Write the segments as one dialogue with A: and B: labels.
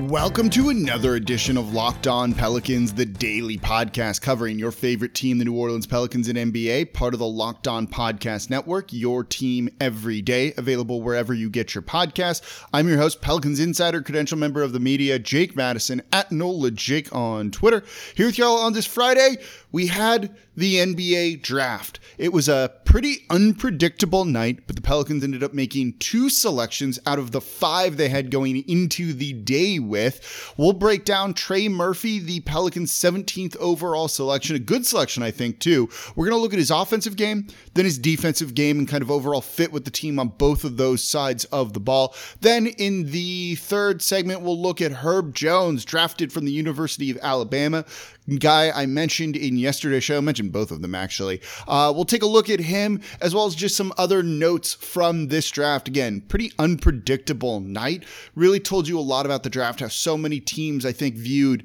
A: Welcome to another edition of Locked On Pelicans, the daily podcast covering your favorite team, the New Orleans Pelicans in NBA, part of the Locked On Podcast Network, your team every day, available wherever you get your podcast. I'm your host, Pelicans Insider, credential member of the media, Jake Madison, at NOLA Jake on Twitter. Here with y'all on this Friday, we had the NBA draft. It was a pretty unpredictable night, but the Pelicans ended up making two selections out of the five they had going into the day with. We'll break down Trey Murphy, the Pelicans' 17th overall selection, a good selection, I think, too. We're going to look at his offensive game, then his defensive game, and kind of overall fit with the team on both of those sides of the ball. Then in the third segment, we'll look at Herb Jones, drafted from the University of Alabama guy I mentioned in yesterday's show. Mentioned both of them actually. Uh, we'll take a look at him as well as just some other notes from this draft. Again, pretty unpredictable night. Really told you a lot about the draft. How so many teams I think viewed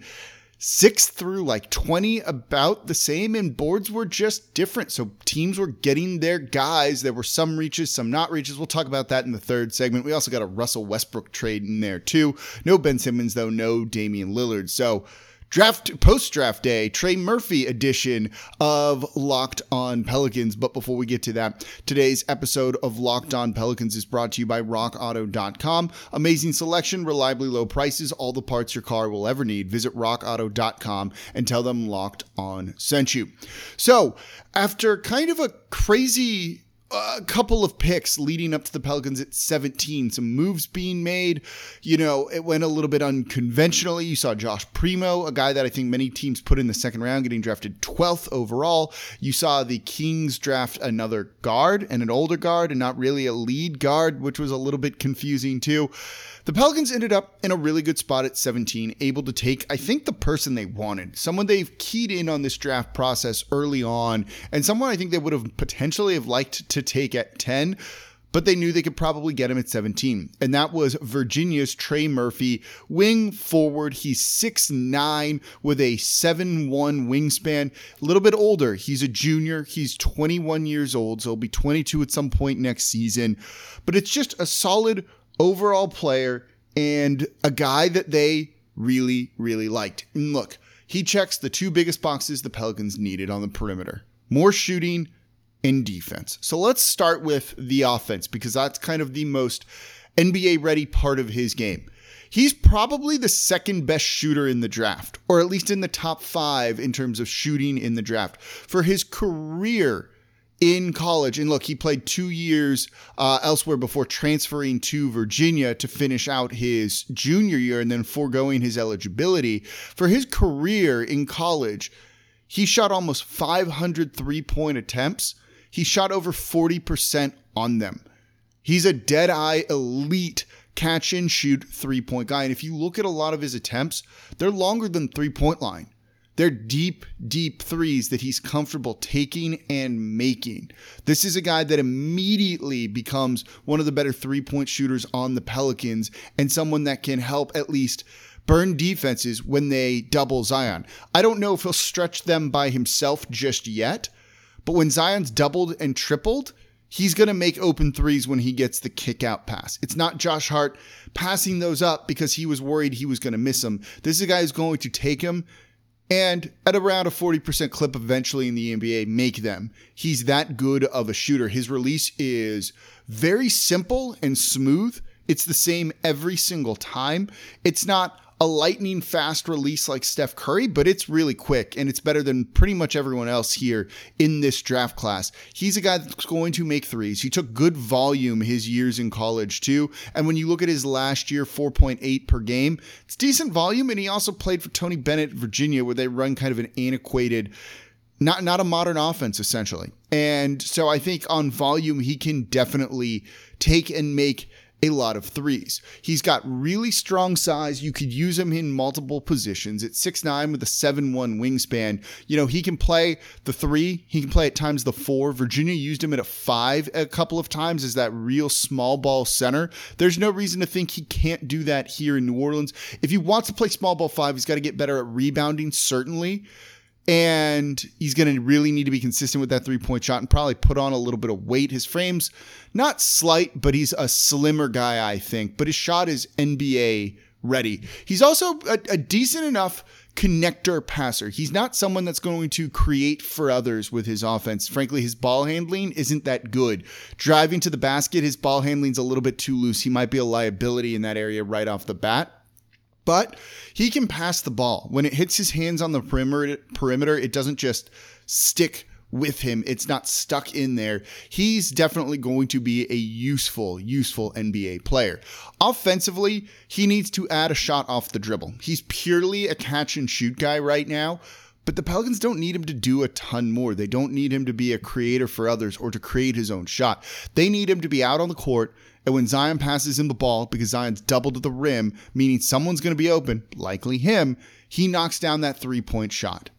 A: six through like 20 about the same and boards were just different so teams were getting their guys there were some reaches some not reaches we'll talk about that in the third segment we also got a russell westbrook trade in there too no ben simmons though no damian lillard so draft post draft day Trey Murphy edition of Locked On Pelicans. But before we get to that, today's episode of Locked On Pelicans is brought to you by RockAuto.com. Amazing selection, reliably low prices, all the parts your car will ever need. Visit RockAuto.com and tell them Locked On sent you. So after kind of a crazy a couple of picks leading up to the Pelicans at 17. Some moves being made. You know, it went a little bit unconventionally. You saw Josh Primo, a guy that I think many teams put in the second round, getting drafted 12th overall. You saw the Kings draft another guard and an older guard and not really a lead guard, which was a little bit confusing too. The Pelicans ended up in a really good spot at 17, able to take, I think, the person they wanted, someone they've keyed in on this draft process early on, and someone I think they would have potentially have liked to take at 10 but they knew they could probably get him at 17. And that was Virginia's Trey Murphy, wing forward. He's 6'9 with a 7'1 wingspan, a little bit older. He's a junior. He's 21 years old, so he'll be 22 at some point next season. But it's just a solid overall player and a guy that they really, really liked. And look, he checks the two biggest boxes the Pelicans needed on the perimeter more shooting and defense. So let's start with the offense because that's kind of the most NBA ready part of his game. He's probably the second best shooter in the draft, or at least in the top five in terms of shooting in the draft. For his career, in college. And look, he played two years uh, elsewhere before transferring to Virginia to finish out his junior year and then foregoing his eligibility. For his career in college, he shot almost 500 three point attempts. He shot over 40% on them. He's a dead eye elite catch and shoot three point guy. And if you look at a lot of his attempts, they're longer than three point line. They're deep, deep threes that he's comfortable taking and making. This is a guy that immediately becomes one of the better three point shooters on the Pelicans and someone that can help at least burn defenses when they double Zion. I don't know if he'll stretch them by himself just yet, but when Zion's doubled and tripled, he's going to make open threes when he gets the kick out pass. It's not Josh Hart passing those up because he was worried he was going to miss them. This is a guy who's going to take him and at around a 40% clip eventually in the NBA make them. He's that good of a shooter. His release is very simple and smooth. It's the same every single time. It's not a lightning fast release like Steph Curry, but it's really quick and it's better than pretty much everyone else here in this draft class. He's a guy that's going to make threes. He took good volume his years in college too. And when you look at his last year, 4.8 per game, it's decent volume. And he also played for Tony Bennett, Virginia, where they run kind of an antiquated not not a modern offense essentially. And so I think on volume he can definitely take and make a lot of threes. He's got really strong size. You could use him in multiple positions. At 6'9 with a 7'1 wingspan, you know, he can play the three, he can play at times the four. Virginia used him at a five a couple of times as that real small ball center. There's no reason to think he can't do that here in New Orleans. If he wants to play small ball five, he's got to get better at rebounding, certainly and he's going to really need to be consistent with that three point shot and probably put on a little bit of weight. His frame's not slight, but he's a slimmer guy, I think. But his shot is NBA ready. He's also a, a decent enough connector passer. He's not someone that's going to create for others with his offense. Frankly, his ball handling isn't that good. Driving to the basket, his ball handling's a little bit too loose. He might be a liability in that area right off the bat but he can pass the ball. When it hits his hands on the perimeter, perimeter it doesn't just stick with him. It's not stuck in there. He's definitely going to be a useful, useful NBA player. Offensively, he needs to add a shot off the dribble. He's purely a catch and shoot guy right now. But the Pelicans don't need him to do a ton more. They don't need him to be a creator for others or to create his own shot. They need him to be out on the court and when Zion passes him the ball, because Zion's doubled to the rim, meaning someone's going to be open, likely him, he knocks down that three point shot.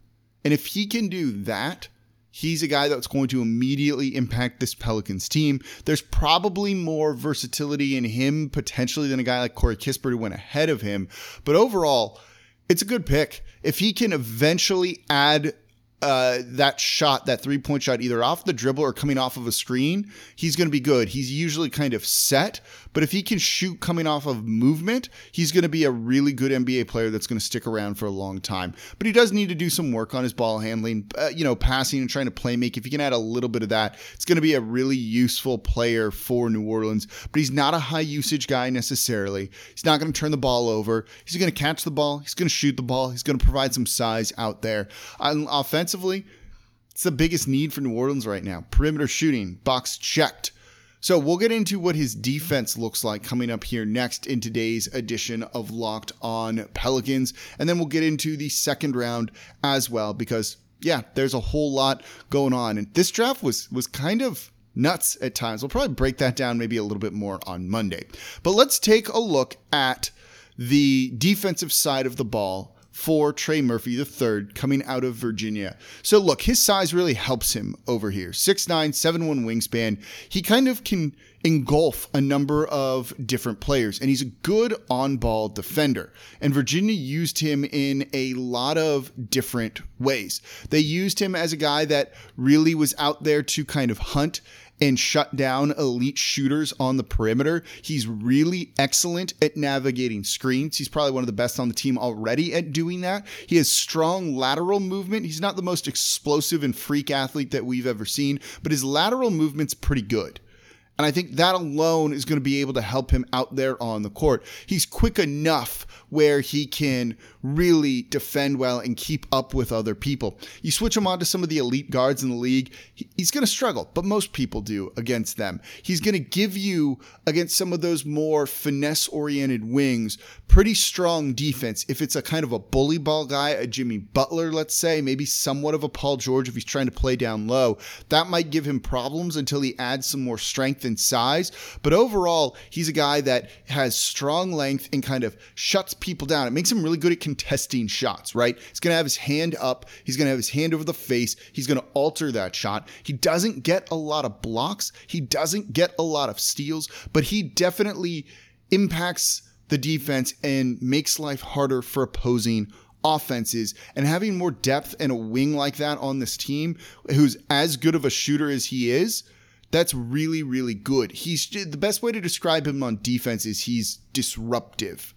A: And if he can do that, he's a guy that's going to immediately impact this Pelicans team. There's probably more versatility in him potentially than a guy like Corey Kispert who went ahead of him. But overall, it's a good pick. If he can eventually add uh, that shot, that three point shot, either off the dribble or coming off of a screen, he's going to be good. He's usually kind of set, but if he can shoot coming off of movement, he's going to be a really good NBA player that's going to stick around for a long time. But he does need to do some work on his ball handling, uh, you know, passing and trying to play make. If he can add a little bit of that, it's going to be a really useful player for New Orleans. But he's not a high usage guy necessarily. He's not going to turn the ball over. He's going to catch the ball. He's going to shoot the ball. He's going to provide some size out there. On offensively, it's the biggest need for New Orleans right now. Perimeter shooting, box checked. So we'll get into what his defense looks like coming up here next in today's edition of Locked On Pelicans. And then we'll get into the second round as well, because yeah, there's a whole lot going on. And this draft was was kind of nuts at times. We'll probably break that down maybe a little bit more on Monday. But let's take a look at the defensive side of the ball for Trey Murphy III coming out of Virginia. So look, his size really helps him over here. 6'9, 7'1 wingspan. He kind of can engulf a number of different players, and he's a good on ball defender. And Virginia used him in a lot of different ways. They used him as a guy that really was out there to kind of hunt and shut down elite shooters on the perimeter. He's really excellent at navigating screens. He's probably one of the best on the team already at doing that. He has strong lateral movement. He's not the most explosive and freak athlete that we've ever seen, but his lateral movement's pretty good. And I think that alone is going to be able to help him out there on the court. He's quick enough where he can really defend well and keep up with other people. You switch him on to some of the elite guards in the league, he's going to struggle, but most people do against them. He's going to give you, against some of those more finesse oriented wings, pretty strong defense. If it's a kind of a bully ball guy, a Jimmy Butler, let's say, maybe somewhat of a Paul George if he's trying to play down low, that might give him problems until he adds some more strength and size. But overall, he's a guy that has strong length and kind of shuts people down. It makes him really good at contesting shots, right? He's going to have his hand up. He's going to have his hand over the face. He's going to alter that shot. He doesn't get a lot of blocks. He doesn't get a lot of steals, but he definitely impacts the defense and makes life harder for opposing offenses and having more depth and a wing like that on this team who's as good of a shooter as he is that's really really good he's the best way to describe him on defense is he's disruptive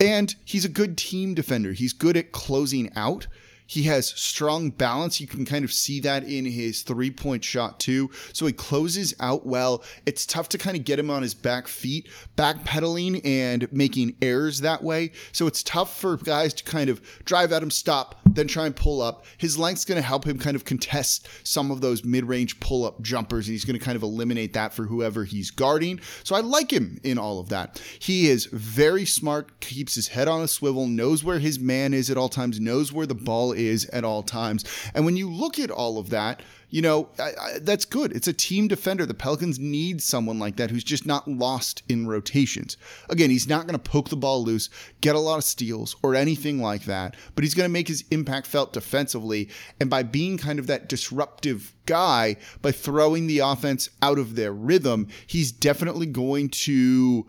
A: and he's a good team defender. He's good at closing out. He has strong balance. You can kind of see that in his three point shot, too. So he closes out well. It's tough to kind of get him on his back feet, backpedaling and making errors that way. So it's tough for guys to kind of drive at him, stop, then try and pull up. His length's going to help him kind of contest some of those mid range pull up jumpers. And he's going to kind of eliminate that for whoever he's guarding. So I like him in all of that. He is very smart, keeps his head on a swivel, knows where his man is at all times, knows where the ball is at all times. And when you look at all of that, you know, I, I, that's good. It's a team defender. The Pelicans need someone like that who's just not lost in rotations. Again, he's not going to poke the ball loose, get a lot of steals, or anything like that, but he's going to make his impact felt defensively. And by being kind of that disruptive guy, by throwing the offense out of their rhythm, he's definitely going to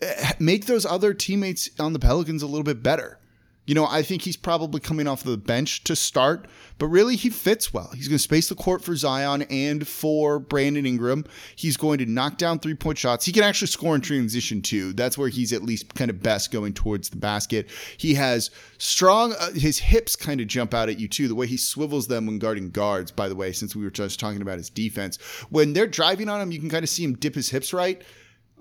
A: eh, make those other teammates on the Pelicans a little bit better. You know, I think he's probably coming off the bench to start, but really he fits well. He's going to space the court for Zion and for Brandon Ingram. He's going to knock down three point shots. He can actually score in transition too. That's where he's at least kind of best going towards the basket. He has strong, uh, his hips kind of jump out at you too. The way he swivels them when guarding guards, by the way, since we were just talking about his defense. When they're driving on him, you can kind of see him dip his hips right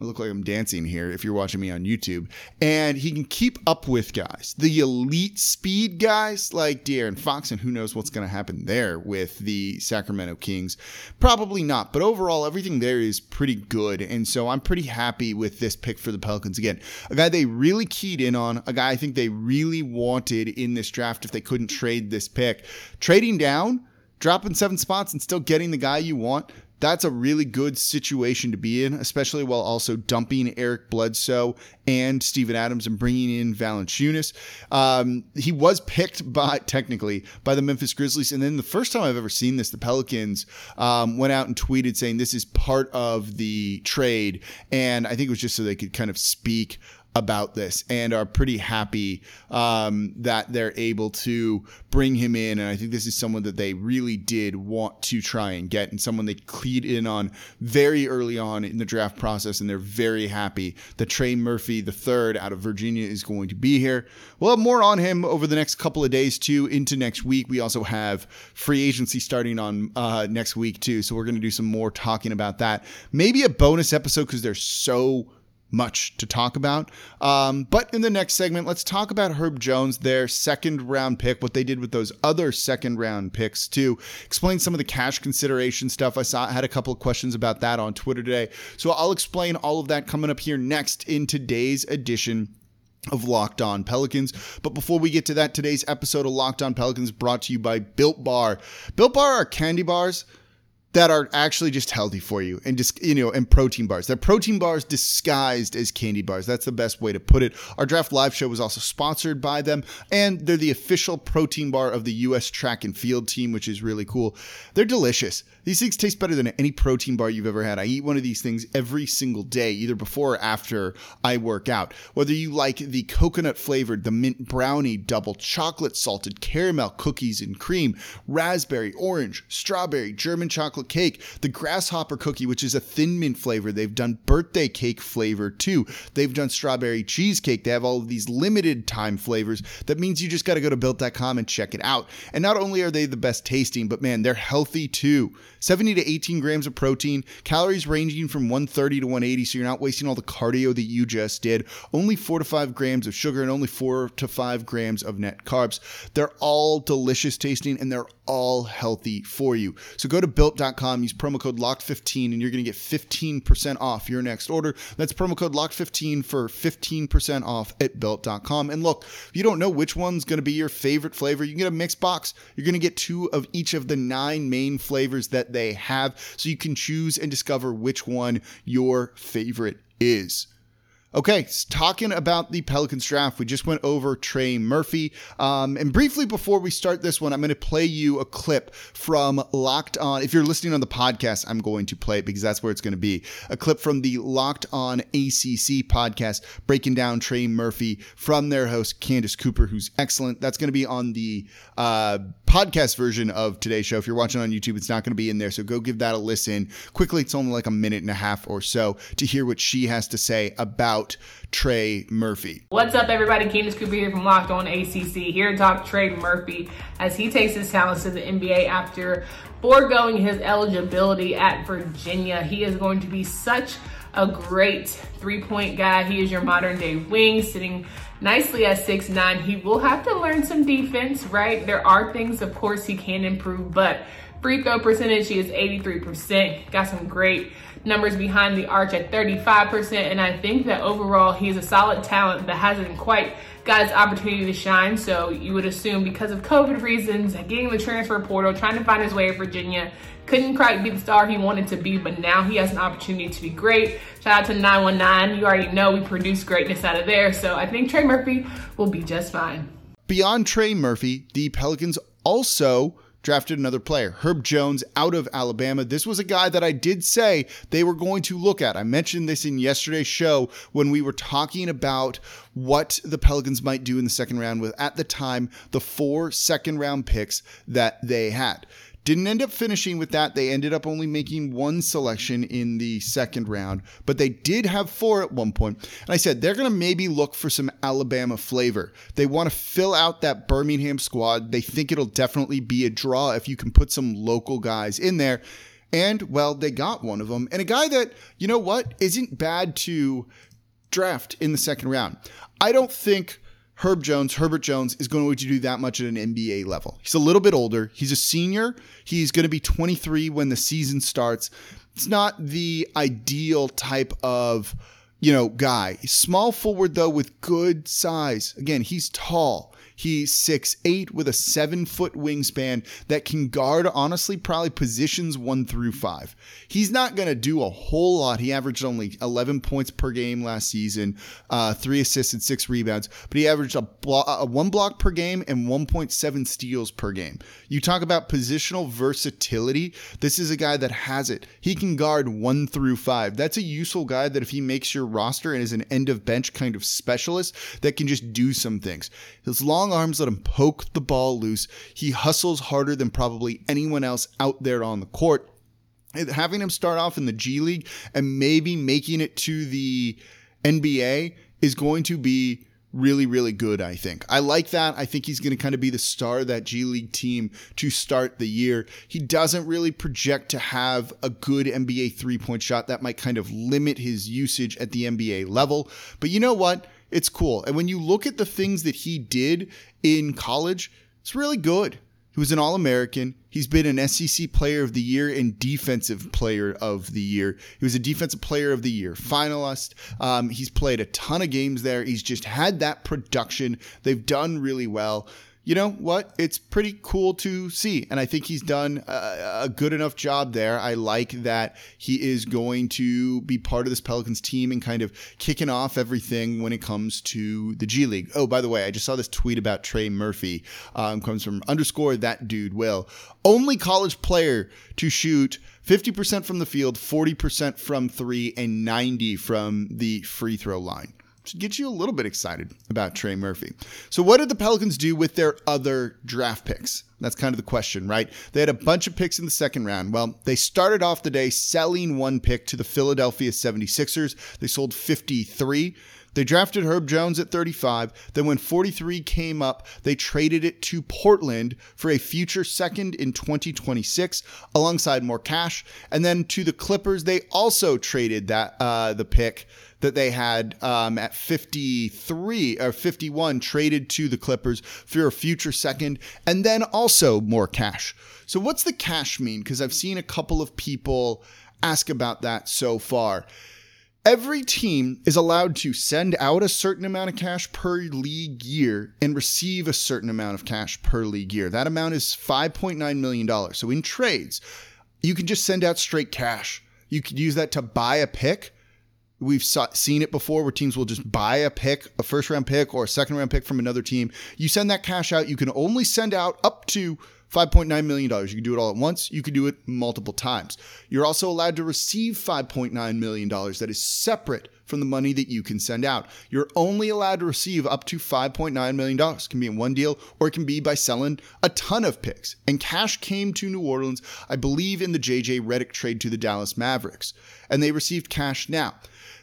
A: I look like I'm dancing here if you're watching me on YouTube. And he can keep up with guys. The elite speed guys like De'Aaron Fox, and who knows what's going to happen there with the Sacramento Kings. Probably not. But overall, everything there is pretty good. And so I'm pretty happy with this pick for the Pelicans. Again, a guy they really keyed in on, a guy I think they really wanted in this draft if they couldn't trade this pick. Trading down, dropping seven spots and still getting the guy you want that's a really good situation to be in, especially while also dumping Eric Bledsoe and Steven Adams and bringing in Valanciunas. Um, he was picked by technically by the Memphis Grizzlies, and then the first time I've ever seen this, the Pelicans um, went out and tweeted saying this is part of the trade, and I think it was just so they could kind of speak about this and are pretty happy um, that they're able to bring him in. And I think this is someone that they really did want to try and get, and someone they keyed in on very early on in the draft process. And they're very happy that Trey Murphy, the third out of Virginia, is going to be here. We'll have more on him over the next couple of days, too, into next week. We also have free agency starting on uh, next week, too. So we're going to do some more talking about that. Maybe a bonus episode because there's so much to talk about. Um, but in the next segment, let's talk about Herb Jones, their second round pick, what they did with those other second round picks to explain some of the cash consideration stuff. I saw I had a couple of questions about that on Twitter today. So I'll explain all of that coming up here next in today's edition of Locked On Pelicans. But before we get to that, today's episode of Locked On Pelicans brought to you by Built Bar. Built Bar are candy bars that are actually just healthy for you and just you know and protein bars. They're protein bars disguised as candy bars. That's the best way to put it. Our draft live show was also sponsored by them and they're the official protein bar of the us track and field team which is really cool. They're delicious. These things taste better than any protein bar you've ever had. I eat one of these things every single day either before or after i work out. Whether you like the coconut flavored the mint brownie double chocolate salted caramel cookies and cream raspberry orange strawberry german chocolate chocolate cake, the grasshopper cookie, which is a thin mint flavor. They've done birthday cake flavor too. They've done strawberry cheesecake. They have all of these limited time flavors. That means you just got to go to built.com and check it out. And not only are they the best tasting, but man, they're healthy too. 70 to 18 grams of protein, calories ranging from 130 to 180, so you're not wasting all the cardio that you just did. Only 4 to 5 grams of sugar and only 4 to 5 grams of net carbs. They're all delicious tasting and they're all healthy for you. So go to built.com, use promo code LOCKED15, and you're going to get 15% off your next order. That's promo code LOCKED15 for 15% off at built.com. And look, if you don't know which one's going to be your favorite flavor, you can get a mixed box. You're going to get two of each of the nine main flavors that they have. So you can choose and discover which one your favorite is. Okay, talking about the Pelicans draft, we just went over Trey Murphy. Um, and briefly before we start this one, I'm going to play you a clip from Locked On. If you're listening on the podcast, I'm going to play it because that's where it's going to be. A clip from the Locked On ACC podcast breaking down Trey Murphy from their host, Candace Cooper, who's excellent. That's going to be on the uh, podcast version of today's show. If you're watching on YouTube, it's not going to be in there. So go give that a listen quickly. It's only like a minute and a half or so to hear what she has to say about about Trey Murphy.
B: What's up, everybody? Candace Cooper here from Locked On ACC, here to talk Trey Murphy as he takes his talents to the NBA after foregoing his eligibility at Virginia. He is going to be such a great three point guy. He is your modern day wing, sitting nicely at six nine. He will have to learn some defense, right? There are things, of course, he can improve, but Free throw percentage, he is 83%. Got some great numbers behind the arch at 35%. And I think that overall, he's a solid talent that hasn't quite got his opportunity to shine. So you would assume because of COVID reasons, getting the transfer portal, trying to find his way at Virginia, couldn't quite be the star he wanted to be, but now he has an opportunity to be great. Shout out to 919. You already know we produce greatness out of there. So I think Trey Murphy will be just fine.
A: Beyond Trey Murphy, the Pelicans also drafted another player, Herb Jones out of Alabama. This was a guy that I did say they were going to look at. I mentioned this in yesterday's show when we were talking about what the Pelicans might do in the second round with, at the time, the four second round picks that they had. Didn't end up finishing with that. They ended up only making one selection in the second round, but they did have four at one point. And I said they're going to maybe look for some Alabama flavor. They want to fill out that Birmingham squad. They think it'll definitely be a draw if you can put some local guys in there. And well, they got one of them. And a guy that, you know what, isn't bad to draft in the second round. I don't think Herb Jones, Herbert Jones, is going to do that much at an NBA level. He's a little bit older. He's a senior. He's going to be 23 when the season starts. It's not the ideal type of, you know, guy. Small forward, though, with good size. Again, he's tall. He's six eight with a seven foot wingspan that can guard, honestly, probably positions one through five. He's not going to do a whole lot. He averaged only 11 points per game last season, uh, three assists and six rebounds, but he averaged a, blo- a one block per game and 1.7 steals per game. You talk about positional versatility. This is a guy that has it. He can guard one through five. That's a useful guy that if he makes your roster and is an end of bench kind of specialist that can just do some things. His long arms let him poke the ball loose. He hustles harder than probably anyone else out there on the court. Having him start off in the G League and maybe making it to the NBA is going to be really, really good, I think. I like that. I think he's going to kind of be the star of that G League team to start the year. He doesn't really project to have a good NBA three point shot. That might kind of limit his usage at the NBA level. But you know what? It's cool. And when you look at the things that he did in college, it's really good. He was an All American. He's been an SEC Player of the Year and Defensive Player of the Year. He was a Defensive Player of the Year finalist. Um, he's played a ton of games there. He's just had that production. They've done really well you know what? It's pretty cool to see. And I think he's done a, a, good enough job there. I like that he is going to be part of this Pelicans team and kind of kicking off everything when it comes to the G League. Oh, by the way, I just saw this tweet about Trey Murphy. Um, comes from underscore that dude will. Only college player to shoot 50% from the field, 40% from three, and 90 from the free throw line should get you a little bit excited about Trey Murphy. So, what did the Pelicans do with their other draft picks? That's kind of the question, right? They had a bunch of picks in the second round. Well, they started off the day selling one pick to the Philadelphia 76ers. They sold 53. They drafted Herb Jones at 35. Then, when 43 came up, they traded it to Portland for a future second in 2026, alongside more cash. And then to the Clippers, they also traded that uh, the pick that they had um, at 53 or 51 traded to the Clippers for a future second, and then also more cash. So, what's the cash mean? Because I've seen a couple of people ask about that so far. Every team is allowed to send out a certain amount of cash per league year and receive a certain amount of cash per league year. That amount is $5.9 million. So in trades, you can just send out straight cash. You could use that to buy a pick. We've seen it before where teams will just buy a pick, a first round pick or a second round pick from another team. You send that cash out. You can only send out up to $5.9 million. You can do it all at once. You can do it multiple times. You're also allowed to receive $5.9 million that is separate from the money that you can send out. You're only allowed to receive up to $5.9 million. It can be in one deal or it can be by selling a ton of picks. And cash came to New Orleans, I believe, in the JJ Redick trade to the Dallas Mavericks. And they received cash now.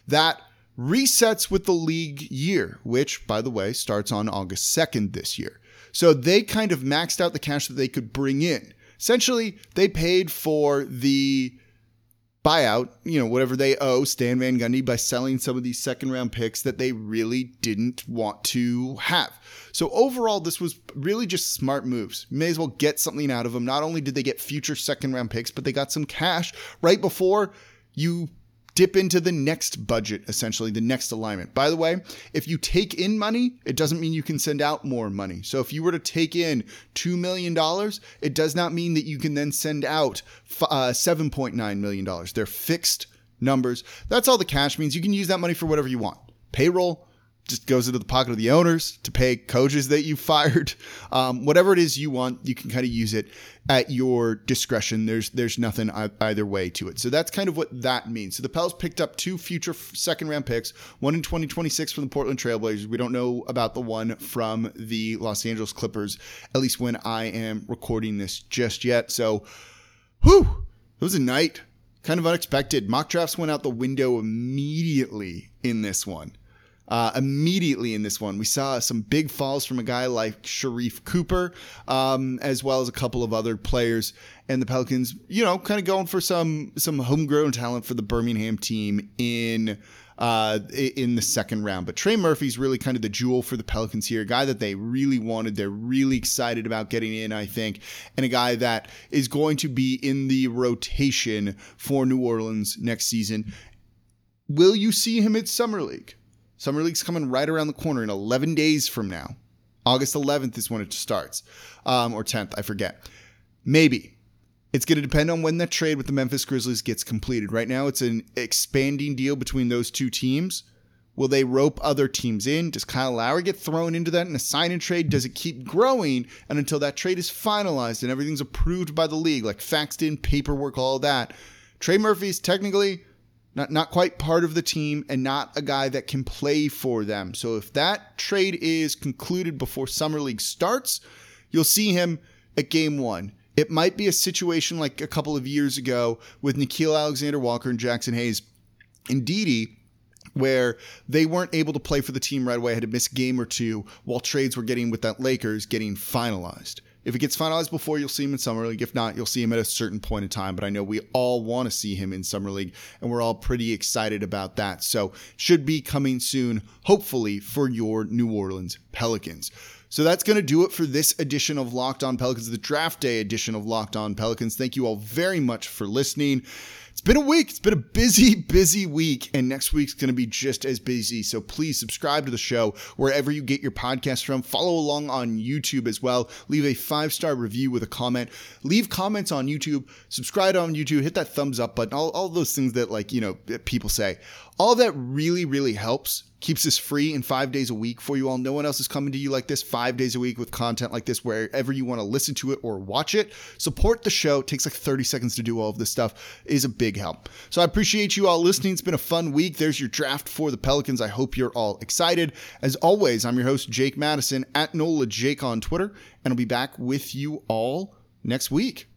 A: That resets with the league year, which, by the way, starts on August 2nd this year. So they kind of maxed out the cash that they could bring in. Essentially, they paid for the buyout, you know, whatever they owe Stan Van Gundy by selling some of these second round picks that they really didn't want to have. So overall, this was really just smart moves. May as well get something out of them. Not only did they get future second round picks, but they got some cash right before you dip into the next budget, essentially, the next alignment. By the way, if you take in money, it doesn't mean you can send out more money. So if you were to take in $2 million, it does not mean that you can then send out uh, $7.9 million. They're fixed numbers. That's all the cash means. You can use that money for whatever you want payroll, just goes into the pocket of the owners to pay coaches that you fired. Um, whatever it is you want, you can kind of use it at your discretion. There's there's nothing either way to it. So that's kind of what that means. So the Pels picked up two future second round picks, one in 2026 from the Portland Trailblazers. We don't know about the one from the Los Angeles Clippers, at least when I am recording this just yet. So, whew, it was a night. Kind of unexpected. Mock drafts went out the window immediately in this one uh, immediately in this one. We saw some big falls from a guy like Sharife Cooper, um, as well as a couple of other players. And the Pelicans, you know, kind of going for some some homegrown talent for the Birmingham team in uh, in the second round. But Trey Murphy's really kind of the jewel for the Pelicans here, a guy that they really wanted. They're really excited about getting in, I think, and a guy that is going to be in the rotation for New Orleans next season. Will you see him at Summer League? Summer League's coming right around the corner in 11 days from now. August 11th is when it starts, um, or 10th, I forget. Maybe. It's going to depend on when that trade with the Memphis Grizzlies gets completed. Right now, it's an expanding deal between those two teams. Will they rope other teams in? Does Kyle Lowry get thrown into that in a sign and trade? Does it keep growing? And until that trade is finalized and everything's approved by the league, like faxed in paperwork, all that, Trey Murphy's technically not not quite part of the team and not a guy that can play for them. So if that trade is concluded before summer league starts, you'll see him at game 1. It might be a situation like a couple of years ago with Nickeil Alexander Walker and Jaxson Hayes and Didi where they weren't able to play for the team right away, had to miss a game or two while trades were getting with that Lakers getting finalized. If it gets finalized before, you'll see him in Summer League. If not, you'll see him at a certain point in time. But I know we all want to see him in Summer League, and we're all pretty excited about that. So, should be coming soon, hopefully, for your New Orleans Pelicans. So that's going to do it for this edition of Locked On Pelicans, the draft day edition of Locked On Pelicans. Thank you all very much for listening. It's been a week. It's been a busy, busy week, and next week's going to be just as busy. So please subscribe to the show wherever you get your podcast from. Follow along on YouTube as well. Leave a five star review with a comment. Leave comments on YouTube. Subscribe on YouTube. Hit that thumbs up button. All, all those things that like you know people say. All that really, really helps keeps this free in five days a week for you all. No one else is coming to you like this five days a week with content like this wherever you want to listen to it or watch it. Support the show. It takes like 30 seconds to do all of this stuff. It is a big help. So I appreciate you all listening. It's been a fun week. There's your draft for the Pelicans. I hope you're all excited. As always, I'm your host, Jake Madison at NOLA Jake on Twitter, and I'll be back with you all next week.